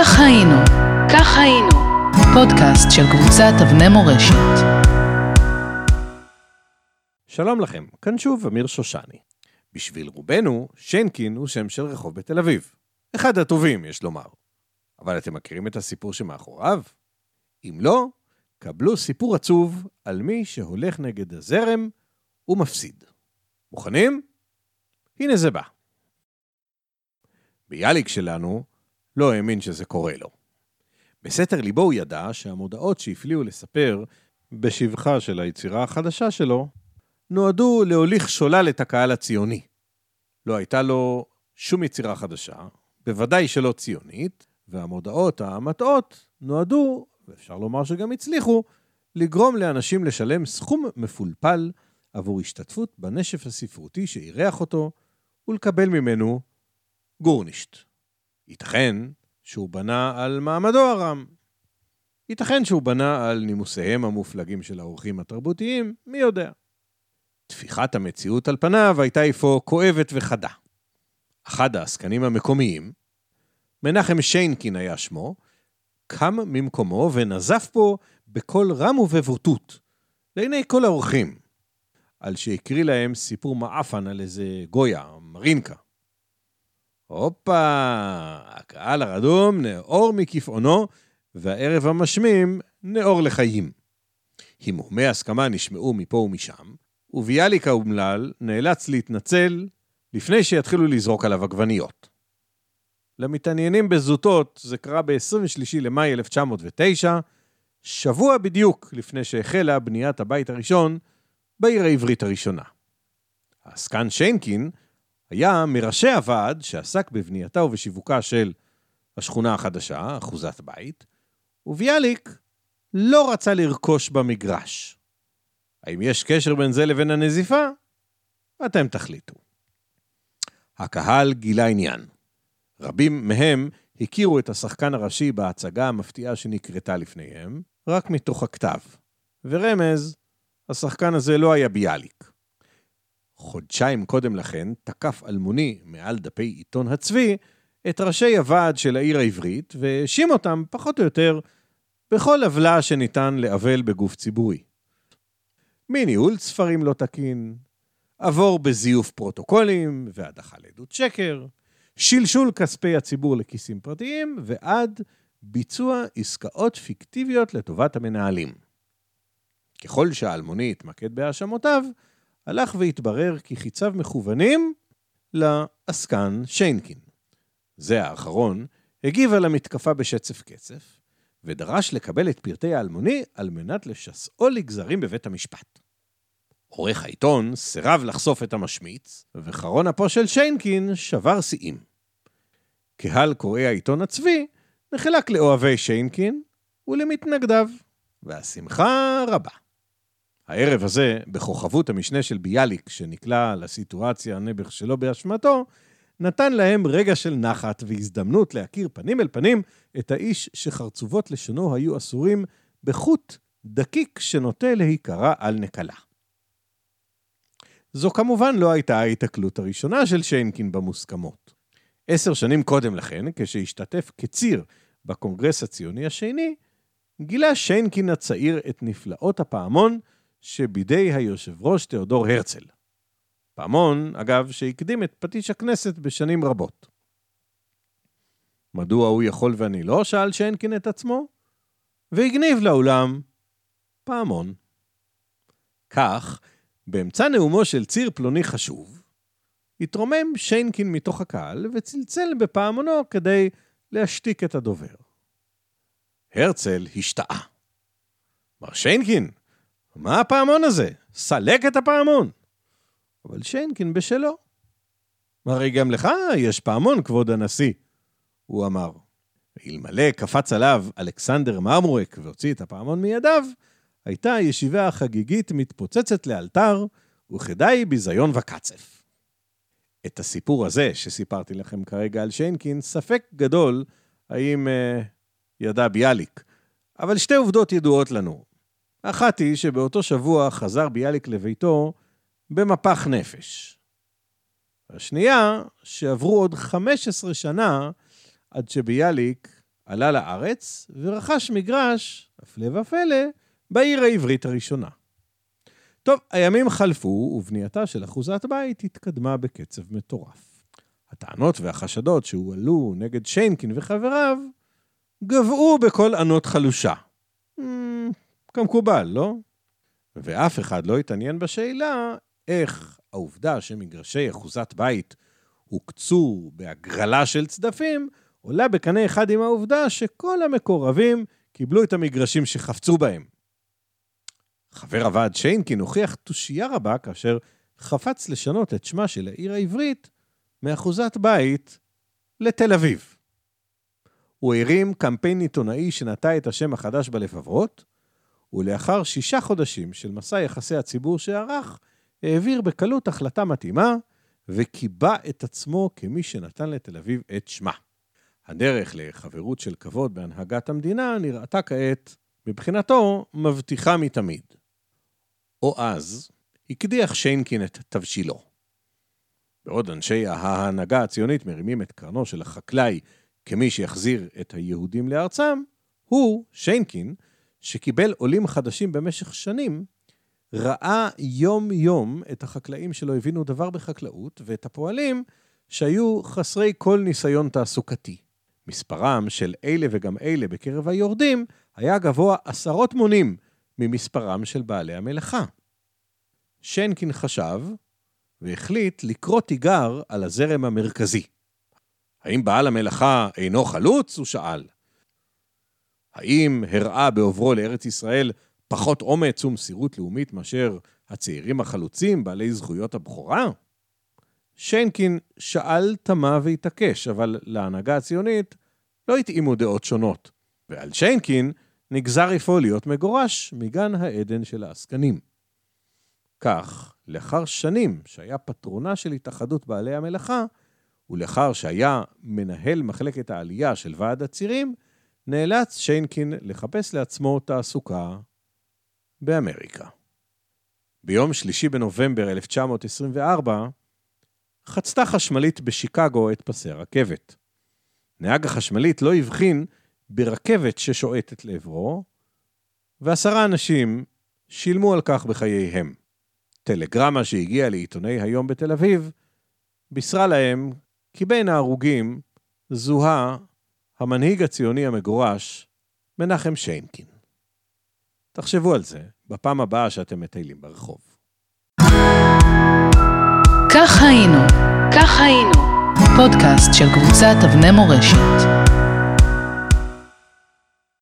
כך היינו, כך היינו, פודקאסט של קבוצת אבני מורשת. שלום לכם, כאן שוב אמיר שושני. בשביל רובנו, שיינקין הוא שם של רחוב בתל אביב. אחד הטובים, יש לומר. אבל אתם מכירים את הסיפור שמאחוריו? אם לא, קבלו סיפור עצוב על מי שהולך נגד הזרם ומפסיד. מוכנים? הנה זה בא. ביאליק שלנו לא האמין שזה קורה לו. בסתר ליבו הוא ידע שהמודעות שהפליאו לספר בשבחה של היצירה החדשה שלו, נועדו להוליך שולל את הקהל הציוני. לא הייתה לו שום יצירה חדשה, בוודאי שלא ציונית, והמודעות המטעות נועדו, ואפשר לומר שגם הצליחו, לגרום לאנשים לשלם סכום מפולפל עבור השתתפות בנשף הספרותי שאירח אותו, ולקבל ממנו גורנישט. ייתכן שהוא בנה על מעמדו הרם. ייתכן שהוא בנה על נימוסיהם המופלגים של האורחים התרבותיים, מי יודע. טפיחת המציאות על פניו הייתה אפוא כואבת וחדה. אחד העסקנים המקומיים, מנחם שיינקין היה שמו, קם ממקומו ונזף פה בקול רם ובבוטות, לעיני כל האורחים, על שהקריא להם סיפור מעפן על איזה גויה, מרינקה. הופה, הקהל הרדום נאור מכפעונו, והערב המשמים נאור לחיים. הימומי הסכמה נשמעו מפה ומשם, וביאליק האומלל נאלץ להתנצל לפני שיתחילו לזרוק עליו עגבניות. למתעניינים בזוטות, זה קרה ב-23 למאי 1909, שבוע בדיוק לפני שהחלה בניית הבית הראשון בעיר העברית הראשונה. העסקן שיינקין היה מראשי הוועד שעסק בבנייתה ובשיווקה של השכונה החדשה, אחוזת בית, וביאליק לא רצה לרכוש במגרש. האם יש קשר בין זה לבין הנזיפה? אתם תחליטו. הקהל גילה עניין. רבים מהם הכירו את השחקן הראשי בהצגה המפתיעה שנקרתה לפניהם, רק מתוך הכתב. ורמז, השחקן הזה לא היה ביאליק. חודשיים קודם לכן תקף אלמוני מעל דפי עיתון הצבי את ראשי הוועד של העיר העברית והאשים אותם, פחות או יותר, בכל עוולה שניתן לעוול בגוף ציבורי. מניהול ספרים לא תקין, עבור בזיוף פרוטוקולים והדחה לעדות שקר, שלשול כספי הציבור לכיסים פרטיים ועד ביצוע עסקאות פיקטיביות לטובת המנהלים. ככל שהאלמוני התמקד בהאשמותיו, הלך והתברר כי חיציו מכוונים לעסקן שיינקין. זה האחרון הגיב על המתקפה בשצף קצף, ודרש לקבל את פרטי האלמוני על מנת לשסעו לגזרים בבית המשפט. עורך העיתון סירב לחשוף את המשמיץ, וחרון אפו של שיינקין שבר שיאים. קהל קוראי העיתון הצבי נחלק לאוהבי שיינקין ולמתנגדיו, והשמחה רבה. הערב הזה, בכוכבות המשנה של ביאליק, שנקלע לסיטואציה הנעבך שלו באשמתו, נתן להם רגע של נחת והזדמנות להכיר פנים אל פנים את האיש שחרצובות לשונו היו אסורים בחוט דקיק שנוטה להיקרע על נקלה. זו כמובן לא הייתה ההיתקלות הראשונה של שיינקין במוסכמות. עשר שנים קודם לכן, כשהשתתף כציר בקונגרס הציוני השני, גילה שיינקין הצעיר את נפלאות הפעמון שבידי היושב ראש תיאודור הרצל. פעמון, אגב, שהקדים את פטיש הכנסת בשנים רבות. מדוע הוא יכול ואני לא? שאל שיינקין את עצמו, והגניב לאולם פעמון. כך, באמצע נאומו של ציר פלוני חשוב, התרומם שיינקין מתוך הקהל וצלצל בפעמונו כדי להשתיק את הדובר. הרצל השתאה. מר שיינקין, מה הפעמון הזה? סלק את הפעמון. אבל שיינקין בשלו. הרי גם לך יש פעמון, כבוד הנשיא, הוא אמר. אלמלא קפץ עליו אלכסנדר מרמורק והוציא את הפעמון מידיו, הייתה הישיבה החגיגית מתפוצצת לאלתר, וכדאי ביזיון וקצף. את הסיפור הזה שסיפרתי לכם כרגע על שיינקין, ספק גדול האם uh, ידע ביאליק. אבל שתי עובדות ידועות לנו. אחת היא שבאותו שבוע חזר ביאליק לביתו במפח נפש. השנייה, שעברו עוד 15 שנה עד שביאליק עלה לארץ ורכש מגרש, הפלא ופלא, בעיר העברית הראשונה. טוב, הימים חלפו, ובנייתה של אחוזת בית התקדמה בקצב מטורף. הטענות והחשדות שהועלו נגד שיינקין וחבריו גבעו בקול ענות חלושה. Hmm, כמקובל, לא? ואף אחד לא התעניין בשאלה איך העובדה שמגרשי אחוזת בית הוקצו בהגרלה של צדפים, עולה בקנה אחד עם העובדה שכל המקורבים קיבלו את המגרשים שחפצו בהם. חבר הוועד שיינקין הוכיח תושייה רבה כאשר חפץ לשנות את שמה של העיר העברית מאחוזת בית לתל אביב. הוא הרים קמפיין עיתונאי שנטע את השם החדש בלבבות, ולאחר שישה חודשים של מסע יחסי הציבור שערך, העביר בקלות החלטה מתאימה, וקיבע את עצמו כמי שנתן לתל אביב את שמה. הדרך לחברות של כבוד בהנהגת המדינה נראתה כעת, מבחינתו, מבטיחה מתמיד. או אז, הקדיח שיינקין את תבשילו. בעוד אנשי ההנהגה הציונית מרימים את קרנו של החקלאי כמי שיחזיר את היהודים לארצם, הוא, שיינקין, שקיבל עולים חדשים במשך שנים, ראה יום-יום את החקלאים שלא הבינו דבר בחקלאות, ואת הפועלים שהיו חסרי כל ניסיון תעסוקתי. מספרם של אלה וגם אלה בקרב היורדים היה גבוה עשרות מונים ממספרם של בעלי המלאכה. שנקין חשב והחליט לקרוא תיגר על הזרם המרכזי. האם בעל המלאכה אינו חלוץ? הוא שאל. האם הראה בעוברו לארץ ישראל פחות אומץ ומסירות לאומית מאשר הצעירים החלוצים בעלי זכויות הבכורה? שיינקין שאל, תמה והתעקש, אבל להנהגה הציונית לא התאימו דעות שונות, ועל שיינקין נגזר אפוא להיות מגורש מגן העדן של העסקנים. כך, לאחר שנים שהיה פטרונה של התאחדות בעלי המלאכה, ולאחר שהיה מנהל מחלקת העלייה של ועד הצירים, נאלץ שיינקין לחפש לעצמו תעסוקה באמריקה. ביום שלישי בנובמבר 1924, חצתה חשמלית בשיקגו את פסי הרכבת. נהג החשמלית לא הבחין ברכבת ששועטת לעברו, ועשרה אנשים שילמו על כך בחייהם. טלגרמה שהגיעה לעיתוני היום בתל אביב, בישרה להם כי בין ההרוגים זוהה המנהיג הציוני המגורש, מנחם שיינקין. תחשבו על זה בפעם הבאה שאתם מטיילים ברחוב. כך היינו, כך היינו, פודקאסט של קבוצת אבני מורשת.